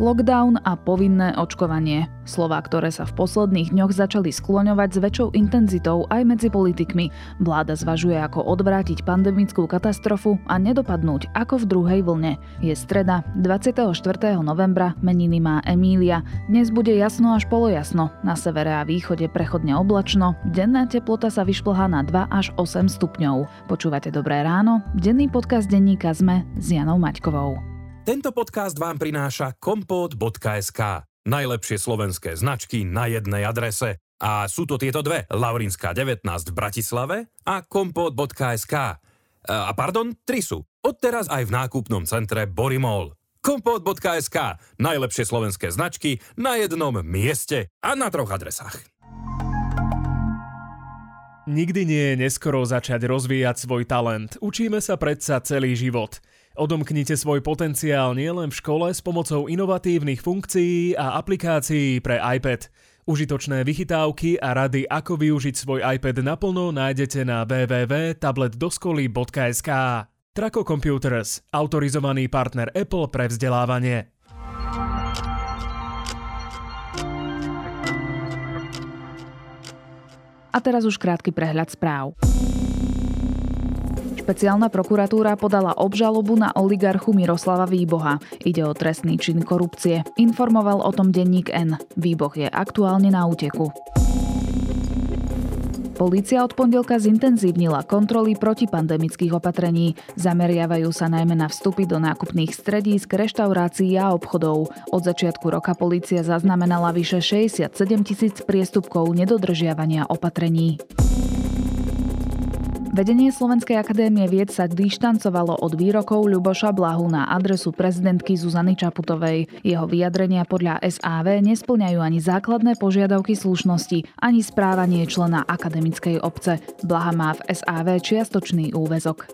Lockdown a povinné očkovanie. Slova, ktoré sa v posledných dňoch začali skloňovať s väčšou intenzitou aj medzi politikmi. Vláda zvažuje, ako odvrátiť pandemickú katastrofu a nedopadnúť ako v druhej vlne. Je streda, 24. novembra, meniny má Emília. Dnes bude jasno až polojasno, na severe a východe prechodne oblačno, denná teplota sa vyšplhá na 2 až 8 stupňov. Počúvate Dobré ráno, denný podcast denníka ZME s Janou Maťkovou. Tento podcast vám prináša kompot.sk. Najlepšie slovenské značky na jednej adrese. A sú to tieto dve. Laurinská 19 v Bratislave a kompot.sk. A pardon, tri sú. Odteraz aj v nákupnom centre Borimol. Kompot.sk. Najlepšie slovenské značky na jednom mieste a na troch adresách. Nikdy nie je neskoro začať rozvíjať svoj talent. Učíme sa predsa celý život. Odomknite svoj potenciál nielen v škole s pomocou inovatívnych funkcií a aplikácií pre iPad. Užitočné vychytávky a rady, ako využiť svoj iPad naplno, nájdete na www.tabletdoskoly.sk. Traco Computers, autorizovaný partner Apple pre vzdelávanie. A teraz už krátky prehľad správ. Špeciálna prokuratúra podala obžalobu na oligarchu Miroslava Výboha. Ide o trestný čin korupcie. Informoval o tom denník N. Výboh je aktuálne na úteku. Polícia od pondelka zintenzívnila kontroly protipandemických opatrení. Zameriavajú sa najmä na vstupy do nákupných stredísk, reštaurácií a obchodov. Od začiatku roka polícia zaznamenala vyše 67 tisíc priestupkov nedodržiavania opatrení. Vedenie Slovenskej akadémie vied sa dištancovalo od výrokov Ľuboša Blahu na adresu prezidentky Zuzany Čaputovej. Jeho vyjadrenia podľa SAV nesplňajú ani základné požiadavky slušnosti, ani správanie člena akademickej obce. Blaha má v SAV čiastočný úvezok.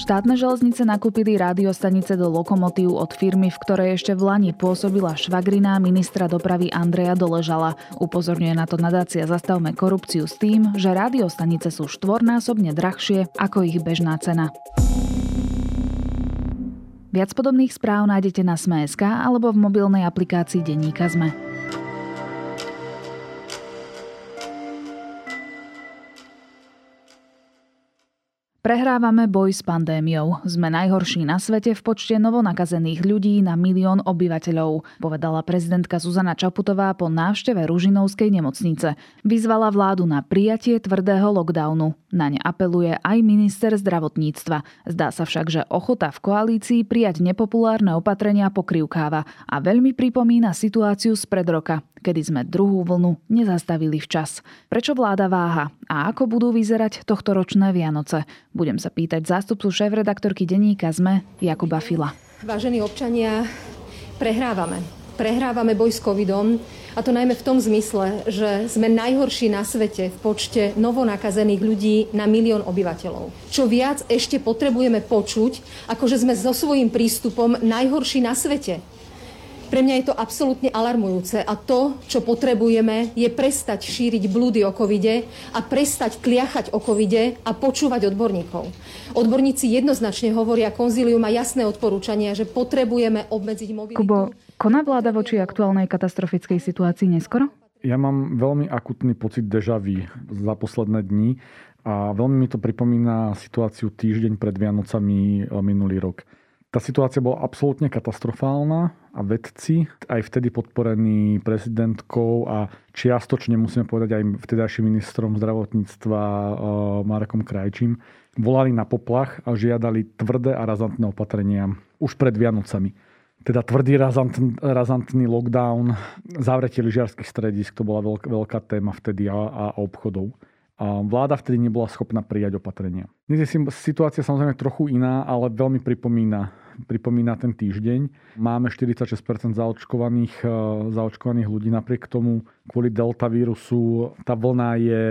Štátne železnice nakúpili rádiostanice do lokomotív od firmy, v ktorej ešte v Lani pôsobila švagriná ministra dopravy Andreja Doležala. Upozorňuje na to nadácia Zastavme korupciu s tým, že rádiostanice sú štvornásobne drahšie ako ich bežná cena. Viac podobných správ nájdete na Sme.sk alebo v mobilnej aplikácii Denníka Sme. Prehrávame boj s pandémiou. Sme najhorší na svete v počte novonakazených ľudí na milión obyvateľov, povedala prezidentka Zuzana Čaputová po návšteve Ružinovskej nemocnice. Vyzvala vládu na prijatie tvrdého lockdownu. Na ne apeluje aj minister zdravotníctva. Zdá sa však, že ochota v koalícii prijať nepopulárne opatrenia pokrivkáva a veľmi pripomína situáciu z pred roka, kedy sme druhú vlnu nezastavili včas. Prečo vláda váha a ako budú vyzerať tohto ročné Vianoce? Budem sa pýtať zástupcu šéf-redaktorky denníka ZME Jakuba Fila. Vážení občania, prehrávame. Prehrávame boj s covidom a to najmä v tom zmysle, že sme najhorší na svete v počte novonakazených ľudí na milión obyvateľov. Čo viac ešte potrebujeme počuť, ako že sme so svojím prístupom najhorší na svete. Pre mňa je to absolútne alarmujúce a to, čo potrebujeme, je prestať šíriť blúdy o covide a prestať kliachať o covide a počúvať odborníkov. Odborníci jednoznačne hovoria, konzílium má jasné odporúčania, že potrebujeme obmedziť mobilitu. Kubo, koná vláda voči aktuálnej katastrofickej situácii neskoro? Ja mám veľmi akutný pocit deja vu za posledné dni a veľmi mi to pripomína situáciu týždeň pred Vianocami minulý rok. Tá situácia bola absolútne katastrofálna a vedci, aj vtedy podporení prezidentkou a čiastočne musíme povedať aj vtedajším ministrom zdravotníctva eh, Marekom Krajčím, volali na poplach a žiadali tvrdé a razantné opatrenia už pred Vianocami. Teda tvrdý razantný, razantný lockdown, zavretie lyžiarských stredisk, to bola veľká téma vtedy a, a obchodov. A vláda vtedy nebola schopná prijať opatrenia. Dnes je situácia samozrejme trochu iná, ale veľmi pripomína, pripomína ten týždeň. Máme 46% zaočkovaných, e, zaočkovaných ľudí, napriek tomu kvôli delta vírusu tá vlna je,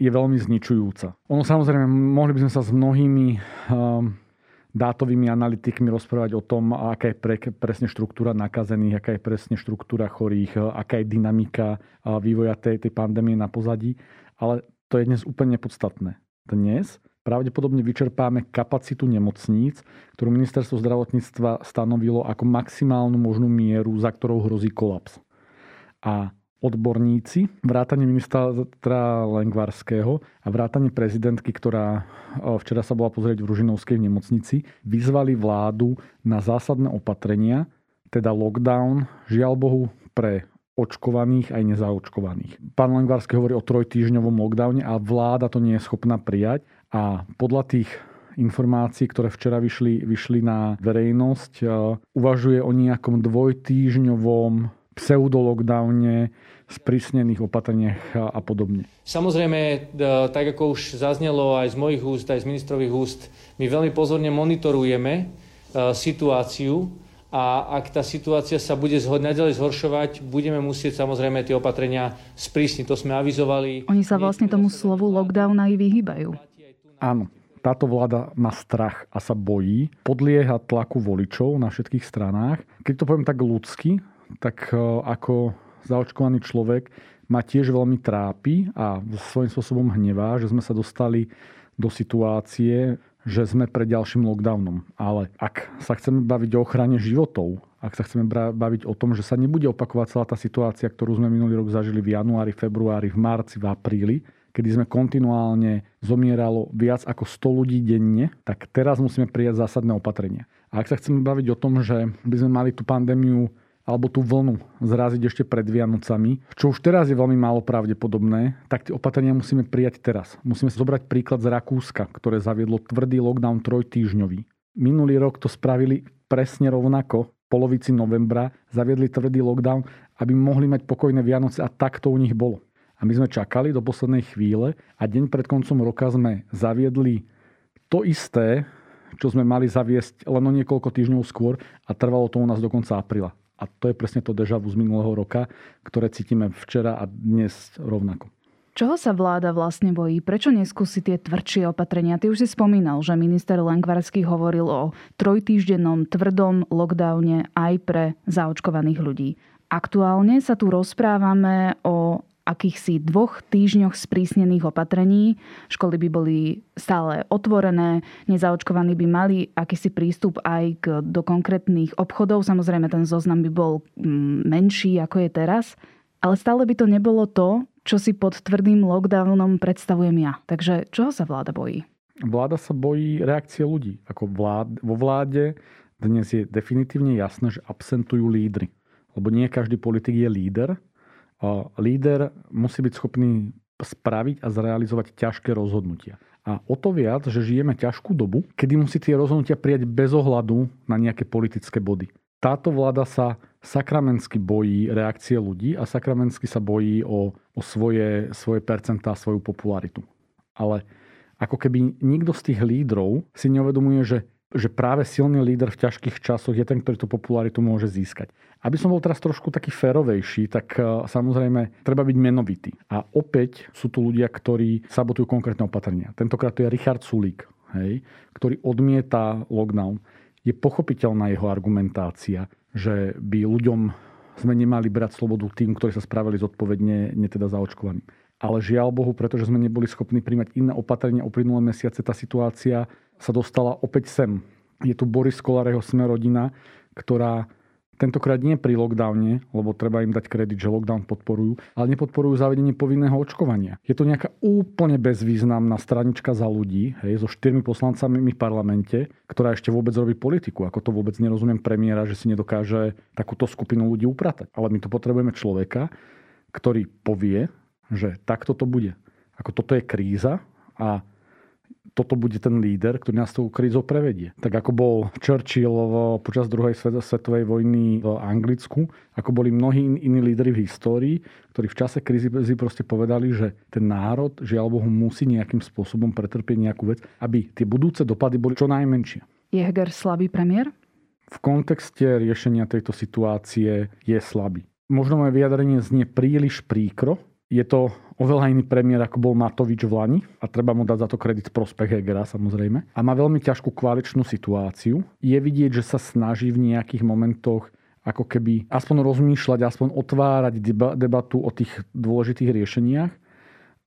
je veľmi zničujúca. Ono samozrejme, mohli by sme sa s mnohými um, dátovými analytikmi rozprávať o tom, aká je pre, presne štruktúra nakazených, aká je presne štruktúra chorých, aká je dynamika vývoja tej, tej pandémie na pozadí. Ale to je dnes úplne podstatné. Dnes pravdepodobne vyčerpáme kapacitu nemocníc, ktorú ministerstvo zdravotníctva stanovilo ako maximálnu možnú mieru, za ktorou hrozí kolaps. A odborníci, vrátane ministra Lengvarského a vrátane prezidentky, ktorá včera sa bola pozrieť v Ružinovskej nemocnici, vyzvali vládu na zásadné opatrenia, teda lockdown, žiaľ Bohu, pre očkovaných aj nezaočkovaných. Pán Lengvarský hovorí o trojtýždňovom lockdowne a vláda to nie je schopná prijať a podľa tých informácií, ktoré včera vyšli, vyšli na verejnosť, uvažuje o nejakom dvojtýždňovom pseudolockdowne, sprísnených opatreniach a podobne. Samozrejme, e, tak ako už zaznelo aj z mojich úst, aj z ministrových úst, my veľmi pozorne monitorujeme e, situáciu a ak tá situácia sa bude naďalej zhoršovať, budeme musieť samozrejme tie opatrenia sprísniť. To sme avizovali. Oni sa vlastne tomu slovu lockdown aj vyhýbajú. Áno, táto vláda má strach a sa bojí, podlieha tlaku voličov na všetkých stranách. Keď to poviem tak ľudsky, tak e, ako zaočkovaný človek ma tiež veľmi trápi a svojím spôsobom hnevá, že sme sa dostali do situácie, že sme pred ďalším lockdownom. Ale ak sa chceme baviť o ochrane životov, ak sa chceme baviť o tom, že sa nebude opakovať celá tá situácia, ktorú sme minulý rok zažili v januári, februári, v marci, v apríli, kedy sme kontinuálne zomieralo viac ako 100 ľudí denne, tak teraz musíme prijať zásadné opatrenia. A ak sa chceme baviť o tom, že by sme mali tú pandémiu alebo tú vlnu zraziť ešte pred Vianocami, čo už teraz je veľmi málo pravdepodobné, tak tie opatrenia musíme prijať teraz. Musíme zobrať príklad z Rakúska, ktoré zaviedlo tvrdý lockdown trojtýždňový. Minulý rok to spravili presne rovnako, v polovici novembra zaviedli tvrdý lockdown, aby mohli mať pokojné Vianoce a tak to u nich bolo. A my sme čakali do poslednej chvíle a deň pred koncom roka sme zaviedli to isté, čo sme mali zaviesť len o niekoľko týždňov skôr a trvalo to u nás do konca apríla. A to je presne to deja z minulého roka, ktoré cítime včera a dnes rovnako. Čoho sa vláda vlastne bojí? Prečo neskúsi tie tvrdšie opatrenia? Ty už si spomínal, že minister Lengvarský hovoril o trojtýždennom tvrdom lockdowne aj pre zaočkovaných ľudí. Aktuálne sa tu rozprávame o akýchsi dvoch týždňoch sprísnených opatrení. Školy by boli stále otvorené, nezaočkovaní by mali akýsi prístup aj k, do konkrétnych obchodov. Samozrejme, ten zoznam by bol mm, menší, ako je teraz. Ale stále by to nebolo to, čo si pod tvrdým lockdownom predstavujem ja. Takže čoho sa vláda bojí? Vláda sa bojí reakcie ľudí. Ako vlád, vo vláde dnes je definitívne jasné, že absentujú lídry. Lebo nie každý politik je líder líder musí byť schopný spraviť a zrealizovať ťažké rozhodnutia. A o to viac, že žijeme ťažkú dobu, kedy musí tie rozhodnutia prijať bez ohľadu na nejaké politické body. Táto vláda sa sakramensky bojí reakcie ľudí a sakramensky sa bojí o, o svoje, svoje percentá, svoju popularitu. Ale ako keby nikto z tých lídrov si neuvedomuje, že že práve silný líder v ťažkých časoch je ten, ktorý tú popularitu môže získať. Aby som bol teraz trošku taký férovejší, tak e, samozrejme treba byť menovitý. A opäť sú tu ľudia, ktorí sabotujú konkrétne opatrenia. Tentokrát to je Richard Sulík, hej, ktorý odmieta lockdown. Je pochopiteľná jeho argumentácia, že by ľuďom sme nemali brať slobodu tým, ktorí sa spravili zodpovedne, neteda zaočkovaným. Ale žiaľ Bohu, pretože sme neboli schopní príjmať iné opatrenia o plynulé mesiace, tá situácia sa dostala opäť sem. Je tu Boris Kolár, jeho sme rodina, ktorá tentokrát nie pri lockdowne, lebo treba im dať kredit, že lockdown podporujú, ale nepodporujú zavedenie povinného očkovania. Je to nejaká úplne bezvýznamná stranička za ľudí, hej, so štyrmi poslancami v parlamente, ktorá ešte vôbec robí politiku. Ako to vôbec nerozumiem premiéra, že si nedokáže takúto skupinu ľudí upratať. Ale my tu potrebujeme človeka, ktorý povie, že takto to bude. Ako toto je kríza a toto bude ten líder, ktorý nás tou krízou prevedie. Tak ako bol Churchill počas druhej svetovej vojny v Anglicku, ako boli mnohí iní lídry v histórii, ktorí v čase krízy proste povedali, že ten národ, žiaľ Bohu, musí nejakým spôsobom pretrpieť nejakú vec, aby tie budúce dopady boli čo najmenšie. Je Heger slabý premiér? V kontexte riešenia tejto situácie je slabý. Možno moje vyjadrenie znie príliš príkro, je to oveľa iný premiér, ako bol Matovič v Lani a treba mu dať za to kredit prospech Hegera samozrejme. A má veľmi ťažkú koaličnú situáciu. Je vidieť, že sa snaží v nejakých momentoch ako keby aspoň rozmýšľať, aspoň otvárať debatu o tých dôležitých riešeniach,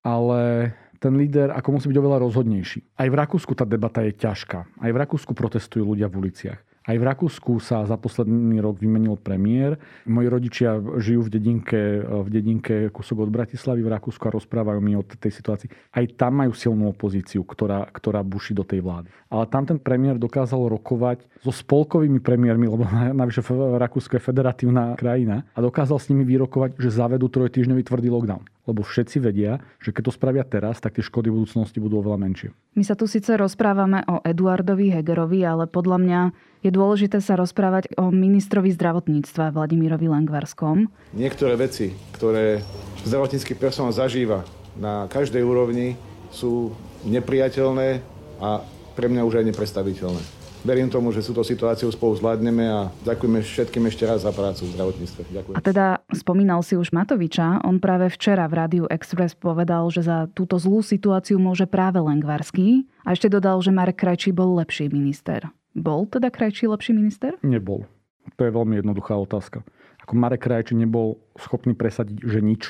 ale ten líder ako musí byť oveľa rozhodnejší. Aj v Rakúsku tá debata je ťažká. Aj v Rakúsku protestujú ľudia v uliciach. Aj v Rakúsku sa za posledný rok vymenil premiér. Moji rodičia žijú v dedinke, v dedinke kúsok od Bratislavy v Rakúsku a rozprávajú mi o tej situácii. Aj tam majú silnú opozíciu, ktorá, ktorá buší do tej vlády. Ale tam ten premiér dokázal rokovať so spolkovými premiérmi, lebo navyše Rakúsko je federatívna krajina a dokázal s nimi vyrokovať, že zavedú trojtýždňový tvrdý lockdown lebo všetci vedia, že keď to spravia teraz, tak tie škody v budúcnosti budú oveľa menšie. My sa tu síce rozprávame o Eduardovi Hegerovi, ale podľa mňa je dôležité sa rozprávať o ministrovi zdravotníctva Vladimírovi Lengvarskom. Niektoré veci, ktoré zdravotnícky personál zažíva na každej úrovni, sú nepriateľné a pre mňa už aj nepredstaviteľné verím tomu, že sú to situáciu spolu zvládneme a ďakujeme všetkým ešte raz za prácu v zdravotníctve. Ďakujem. A teda spomínal si už Matoviča, on práve včera v Rádiu Express povedal, že za túto zlú situáciu môže práve Lengvarský a ešte dodal, že Marek Krajčí bol lepší minister. Bol teda Krajčí lepší minister? Nebol. To je veľmi jednoduchá otázka. Ako Marek Krajčí nebol schopný presadiť, že nič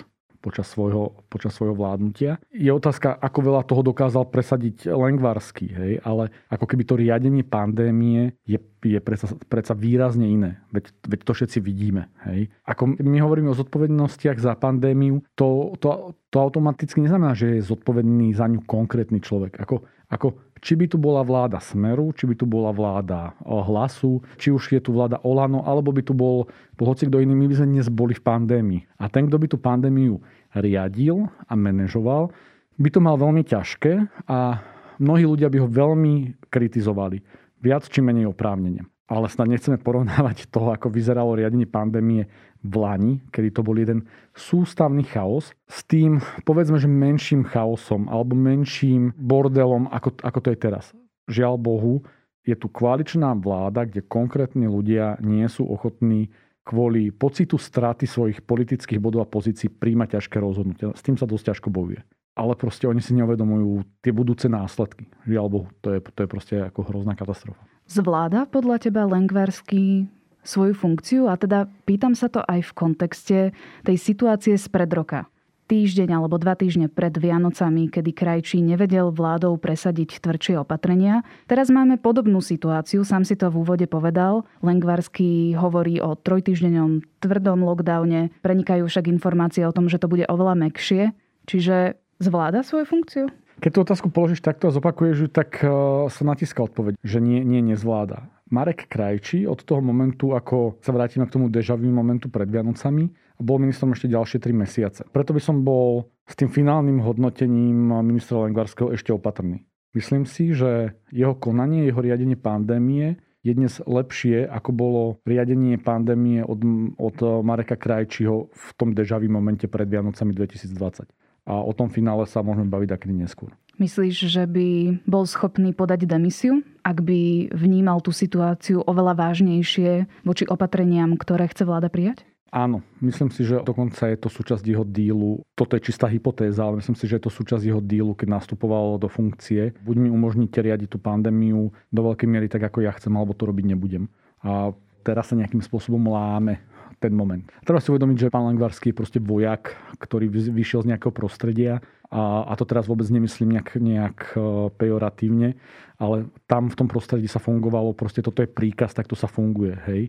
počas svojho, počas svojho vládnutia. Je otázka, ako veľa toho dokázal presadiť Lengvarsky, hej? ale ako keby to riadenie pandémie je, je predsa, predsa výrazne iné. Veď, veď to všetci vidíme. Hej? Ako my hovoríme o zodpovednostiach za pandémiu, to, to, to automaticky neznamená, že je zodpovedný za ňu konkrétny človek. Ako, ako či by tu bola vláda Smeru, či by tu bola vláda Hlasu, či už je tu vláda Olano, alebo by tu bol, hoci kto iný, my by sme dnes boli v pandémii. A ten, kto by tú pandémiu riadil a manažoval, by to mal veľmi ťažké a mnohí ľudia by ho veľmi kritizovali. Viac či menej oprávnene. Ale snad nechceme porovnávať to, ako vyzeralo riadenie pandémie v Lani, kedy to bol jeden sústavný chaos, s tým, povedzme, že menším chaosom alebo menším bordelom, ako, ako to je teraz. Žiaľ Bohu, je tu koaličná vláda, kde konkrétni ľudia nie sú ochotní kvôli pocitu straty svojich politických bodov a pozícií príjmať ťažké rozhodnutia. S tým sa dosť ťažko bojuje. Ale proste oni si neuvedomujú tie budúce následky. Žiaľ Bohu, to je, to je proste ako hrozná katastrofa. Zvláda podľa teba Lengvarský svoju funkciu a teda pýtam sa to aj v kontexte tej situácie spred roka. Týždeň alebo dva týždne pred Vianocami, kedy krajčí nevedel vládou presadiť tvrdšie opatrenia. Teraz máme podobnú situáciu, sám si to v úvode povedal. Lengvarský hovorí o trojtýždennom tvrdom lockdowne, prenikajú však informácie o tom, že to bude oveľa mekšie. Čiže zvláda svoju funkciu? Keď tú otázku položíš takto a zopakuješ ju, tak eh, sa natíska odpoveď, že nie, nie nezvláda. Marek Krajčí od toho momentu, ako sa vrátime k tomu dežavým momentu pred Vianocami, bol ministrom ešte ďalšie 3 mesiace. Preto by som bol s tým finálnym hodnotením ministra Lengvarského ešte opatrný. Myslím si, že jeho konanie, jeho riadenie pandémie je dnes lepšie, ako bolo riadenie pandémie od, od Mareka Krajčího v tom dežavým momente pred Vianocami 2020. A o tom finále sa môžeme baviť aký neskôr. Myslíš, že by bol schopný podať demisiu, ak by vnímal tú situáciu oveľa vážnejšie voči opatreniam, ktoré chce vláda prijať? Áno, myslím si, že dokonca je to súčasť jeho dílu. Toto je čistá hypotéza, ale myslím si, že je to súčasť jeho dílu, keď nastupoval do funkcie. Buď mi umožníte riadiť tú pandémiu do veľkej miery tak, ako ja chcem, alebo to robiť nebudem. A teraz sa nejakým spôsobom láme ten moment. Treba si uvedomiť, že pán Langvarský je proste vojak, ktorý vyšiel z nejakého prostredia a, a to teraz vôbec nemyslím nejak, nejak e, pejoratívne, ale tam v tom prostredí sa fungovalo, proste toto je príkaz, tak to sa funguje, hej.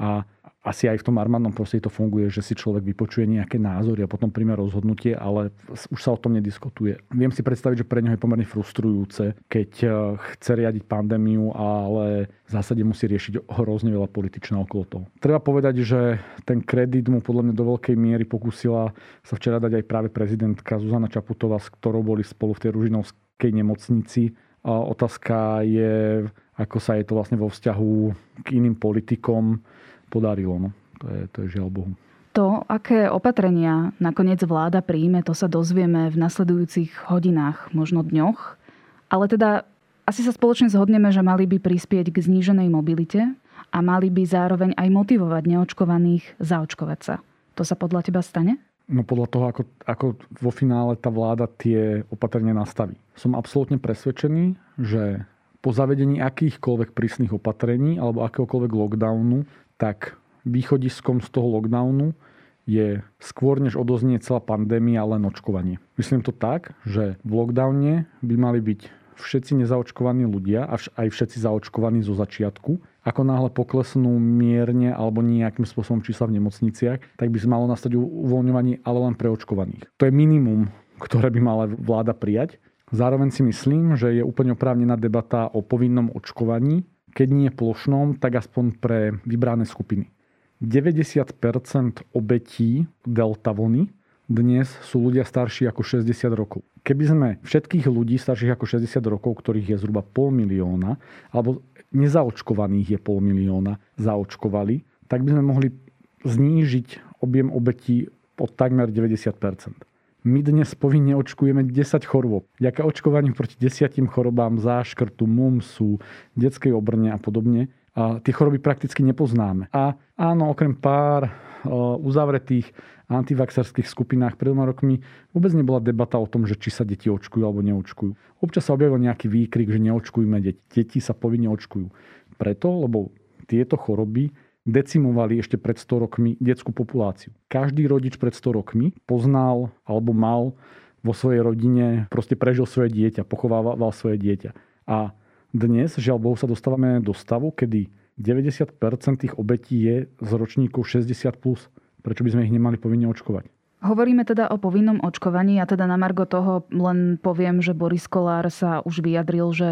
A asi aj v tom armádnom prostredí to funguje, že si človek vypočuje nejaké názory a potom príjme rozhodnutie, ale už sa o tom nediskutuje. Viem si predstaviť, že pre neho je pomerne frustrujúce, keď e, chce riadiť pandémiu, ale v zásade musí riešiť hrozne veľa političného okolo toho. Treba povedať, že ten kredit mu podľa mňa do veľkej miery pokúsila sa včera dať aj práve prezidentka Zuzana Čaputová, s ktorou boli spolu v tej Ružinovskej nemocnici. Otázka je, ako sa je to vlastne vo vzťahu k iným politikom podarilo. No. To, je, to je žiaľ Bohu. To, aké opatrenia nakoniec vláda príjme, to sa dozvieme v nasledujúcich hodinách, možno dňoch. Ale teda asi sa spoločne zhodneme, že mali by prispieť k zníženej mobilite a mali by zároveň aj motivovať neočkovaných zaočkovať sa. To sa podľa teba stane? No podľa toho, ako, ako vo finále tá vláda tie opatrenia nastaví. Som absolútne presvedčený, že po zavedení akýchkoľvek prísnych opatrení alebo akéhokoľvek lockdownu tak východiskom z toho lockdownu je skôr než odoznie celá pandémia len očkovanie. Myslím to tak, že v lockdowne by mali byť všetci nezaočkovaní ľudia a aj všetci zaočkovaní zo začiatku. Ako náhle poklesnú mierne alebo nejakým spôsobom čísla v nemocniciach, tak by malo nastať uvoľňovanie ale len pre očkovaných. To je minimum, ktoré by mala vláda prijať. Zároveň si myslím, že je úplne oprávnená debata o povinnom očkovaní, keď nie plošnom, tak aspoň pre vybrané skupiny. 90% obetí delta vlny dnes sú ľudia starší ako 60 rokov. Keby sme všetkých ľudí starších ako 60 rokov, ktorých je zhruba pol milióna, alebo nezaočkovaných je pol milióna, zaočkovali, tak by sme mohli znížiť objem obetí od takmer 90 my dnes povinne očkujeme 10 chorôb. Ďaká očkovaniu proti 10 chorobám, záškrtu, mumsu, detskej obrne a podobne, a tie choroby prakticky nepoznáme. A áno, okrem pár uzavretých antivaxerských skupinách pred dvoma rokmi vôbec nebola debata o tom, že či sa deti očkujú alebo neočkujú. Občas sa objavil nejaký výkrik, že neočkujme deti. Deti sa povinne očkujú. Preto, lebo tieto choroby decimovali ešte pred 100 rokmi detskú populáciu. Každý rodič pred 100 rokmi poznal alebo mal vo svojej rodine, proste prežil svoje dieťa, pochovával svoje dieťa. A dnes, žiaľ Bohu, sa dostávame do stavu, kedy 90% tých obetí je z ročníkov 60+. Plus. Prečo by sme ich nemali povinne očkovať? Hovoríme teda o povinnom očkovaní a teda na Margo toho len poviem, že Boris Kolár sa už vyjadril, že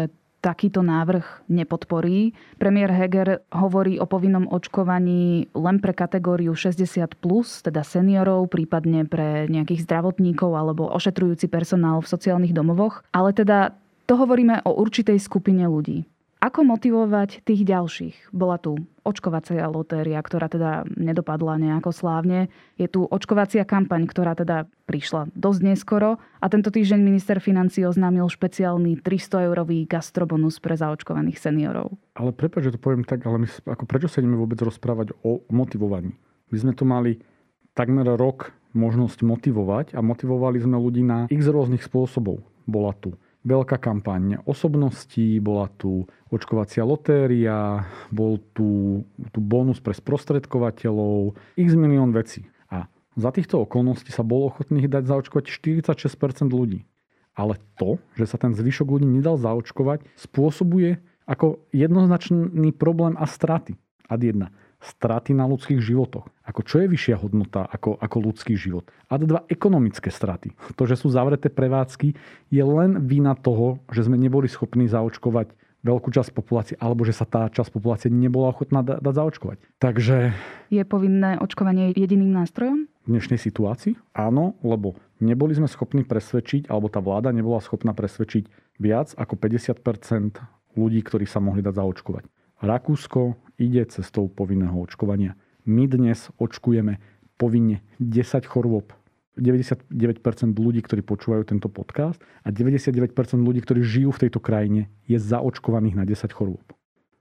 takýto návrh nepodporí. Premiér Heger hovorí o povinnom očkovaní len pre kategóriu 60+, plus, teda seniorov, prípadne pre nejakých zdravotníkov alebo ošetrujúci personál v sociálnych domovoch. Ale teda to hovoríme o určitej skupine ľudí. Ako motivovať tých ďalších? Bola tu očkovacia lotéria, ktorá teda nedopadla nejako slávne. Je tu očkovacia kampaň, ktorá teda prišla dosť neskoro a tento týždeň minister financí oznámil špeciálny 300-eurový gastrobonus pre zaočkovaných seniorov. Ale prepáč, že to poviem tak, ale my, ako prečo sa ideme vôbec rozprávať o motivovaní? My sme tu mali takmer rok možnosť motivovať a motivovali sme ľudí na x rôznych spôsobov. Bola tu veľká kampaň osobností, bola tu očkovacia lotéria, bol tu, tu bonus pre sprostredkovateľov, x milión vecí. A za týchto okolností sa bolo ochotných dať zaočkovať 46% ľudí. Ale to, že sa ten zvyšok ľudí nedal zaočkovať, spôsobuje ako jednoznačný problém a straty. Ad jedna straty na ľudských životoch. Ako čo je vyššia hodnota ako, ako ľudský život? A dva ekonomické straty. To, že sú zavreté prevádzky, je len vina toho, že sme neboli schopní zaočkovať veľkú časť populácie, alebo že sa tá časť populácie nebola ochotná dať da- zaočkovať. Takže... Je povinné očkovanie jediným nástrojom? V dnešnej situácii? Áno, lebo neboli sme schopní presvedčiť, alebo tá vláda nebola schopná presvedčiť viac ako 50% ľudí, ktorí sa mohli dať zaočkovať. Rakúsko ide cestou povinného očkovania. My dnes očkujeme povinne 10 chorôb. 99% ľudí, ktorí počúvajú tento podcast a 99% ľudí, ktorí žijú v tejto krajine, je zaočkovaných na 10 chorôb.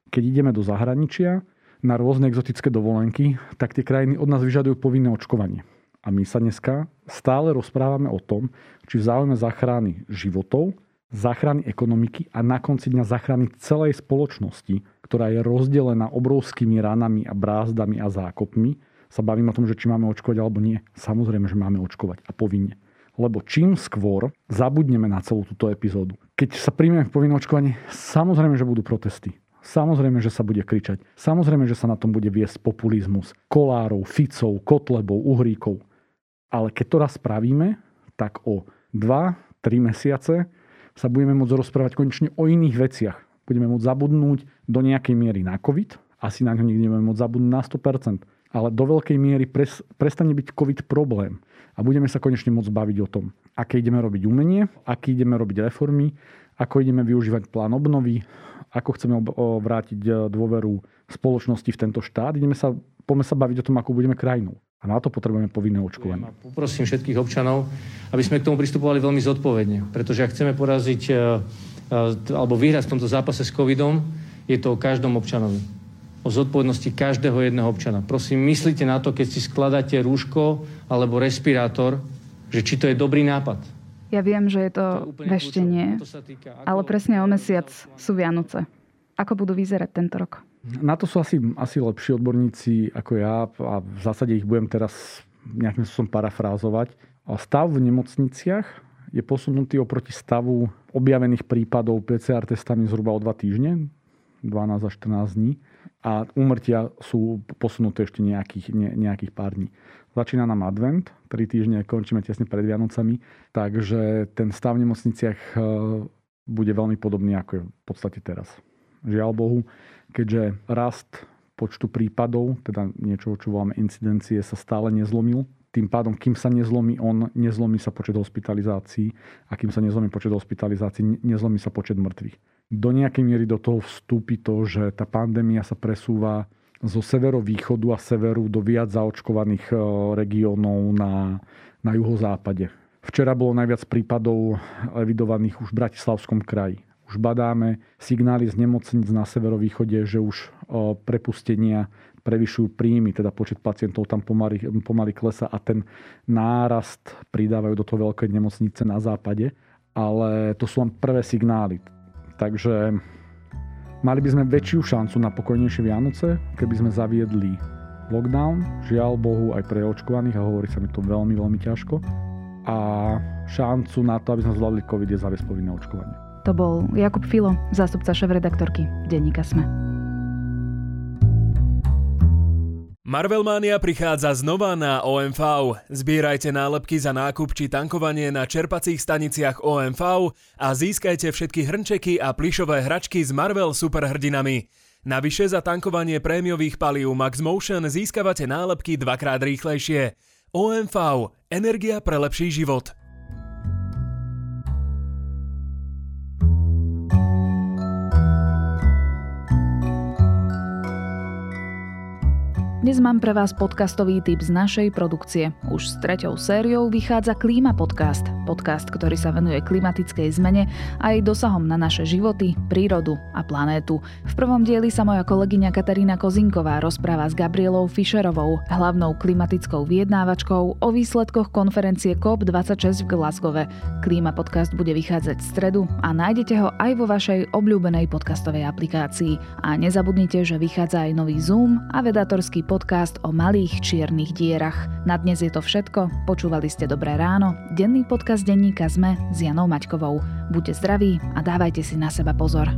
Keď ideme do zahraničia na rôzne exotické dovolenky, tak tie krajiny od nás vyžadujú povinné očkovanie. A my sa dneska stále rozprávame o tom, či v záujme záchrany životov záchrany ekonomiky a na konci dňa záchrany celej spoločnosti, ktorá je rozdelená obrovskými ranami a brázdami a zákopmi, sa bavíme o tom, že či máme očkovať alebo nie. Samozrejme, že máme očkovať a povinne. Lebo čím skôr zabudneme na celú túto epizódu. Keď sa príjmeme povinné očkovanie, samozrejme, že budú protesty. Samozrejme, že sa bude kričať. Samozrejme, že sa na tom bude viesť populizmus. Kolárov, Ficov, Kotlebov, Uhríkov. Ale keď to raz spravíme, tak o 2-3 mesiace sa budeme môcť rozprávať konečne o iných veciach. Budeme môcť zabudnúť do nejakej miery na COVID, asi na ňo nikdy nebudeme môcť zabudnúť na 100%, ale do veľkej miery pres, prestane byť COVID problém a budeme sa konečne môcť baviť o tom, aké ideme robiť umenie, aké ideme robiť reformy, ako ideme využívať plán obnovy, ako chceme vrátiť e, dôveru spoločnosti v tento štát. Ideme sa, poďme sa baviť o tom, ako budeme krajinou. A na to potrebujeme povinné očkovanie. Poprosím všetkých občanov, aby sme k tomu pristupovali veľmi zodpovedne, pretože ak chceme poraziť e, e, alebo vyhrať v tomto zápase s covidom, je to o každom občanovi. O zodpovednosti každého jedného občana. Prosím, myslíte na to, keď si skladáte rúško alebo respirátor, že či to je dobrý nápad. Ja viem, že je to, to veštenie, ale presne o mesiac sú Vianoce. Ako budú vyzerať tento rok? Na to sú asi, asi lepší odborníci ako ja a v zásade ich budem teraz nejakým spôsobom parafrázovať. Stav v nemocniciach je posunutý oproti stavu objavených prípadov PCR testami zhruba o 2 týždne, 12 až 14 dní a úmrtia sú posunuté ešte nejakých, ne, nejakých pár dní. Začína nám advent, 3 týždne končíme tesne pred Vianocami, takže ten stav v nemocniciach e, bude veľmi podobný ako je v podstate teraz. Žiaľ Bohu, keďže rast počtu prípadov, teda niečo, čo voláme incidencie, sa stále nezlomil, tým pádom, kým sa nezlomí on, nezlomí sa počet hospitalizácií a kým sa nezlomí počet hospitalizácií, nezlomí sa počet mŕtvych. Do nejakej miery do toho vstúpi to, že tá pandémia sa presúva zo severovýchodu a severu do viac zaočkovaných e, regiónov na, na juhozápade. Včera bolo najviac prípadov evidovaných už v Bratislavskom kraji. Už badáme signály z nemocnic na severovýchode, že už e, prepustenia prevyšujú príjmy, teda počet pacientov tam pomaly, pomaly klesa a ten nárast pridávajú do toho veľké nemocnice na západe. Ale to sú len prvé signály. Takže mali by sme väčšiu šancu na pokojnejšie Vianoce, keby sme zaviedli lockdown. Žiaľ Bohu aj pre očkovaných a hovorí sa mi to veľmi, veľmi ťažko. A šancu na to, aby sme zvládli COVID je zaviesť povinné očkovanie. To bol Jakub Filo, zástupca šéf-redaktorky Denníka Sme. Marvelmania prichádza znova na OMV. Zbierajte nálepky za nákup či tankovanie na čerpacích staniciach OMV a získajte všetky hrnčeky a plišové hračky s Marvel superhrdinami. Navyše za tankovanie prémiových palív Max Motion získavate nálepky dvakrát rýchlejšie. OMV. Energia pre lepší život. Dnes mám pre vás podcastový tip z našej produkcie. Už s treťou sériou vychádza Klíma podcast. Podcast, ktorý sa venuje klimatickej zmene a jej dosahom na naše životy, prírodu a planétu. V prvom dieli sa moja kolegyňa Katarína Kozinková rozpráva s Gabrielou Fischerovou, hlavnou klimatickou vyjednávačkou o výsledkoch konferencie COP26 v Glasgowe. Klíma podcast bude vychádzať v stredu a nájdete ho aj vo vašej obľúbenej podcastovej aplikácii. A nezabudnite, že vychádza aj nový Zoom a vedatorský podcast podcast o malých čiernych dierach. Na dnes je to všetko. Počúvali ste Dobré ráno, denný podcast denníka ZME s Janou Maťkovou. Buďte zdraví a dávajte si na seba pozor.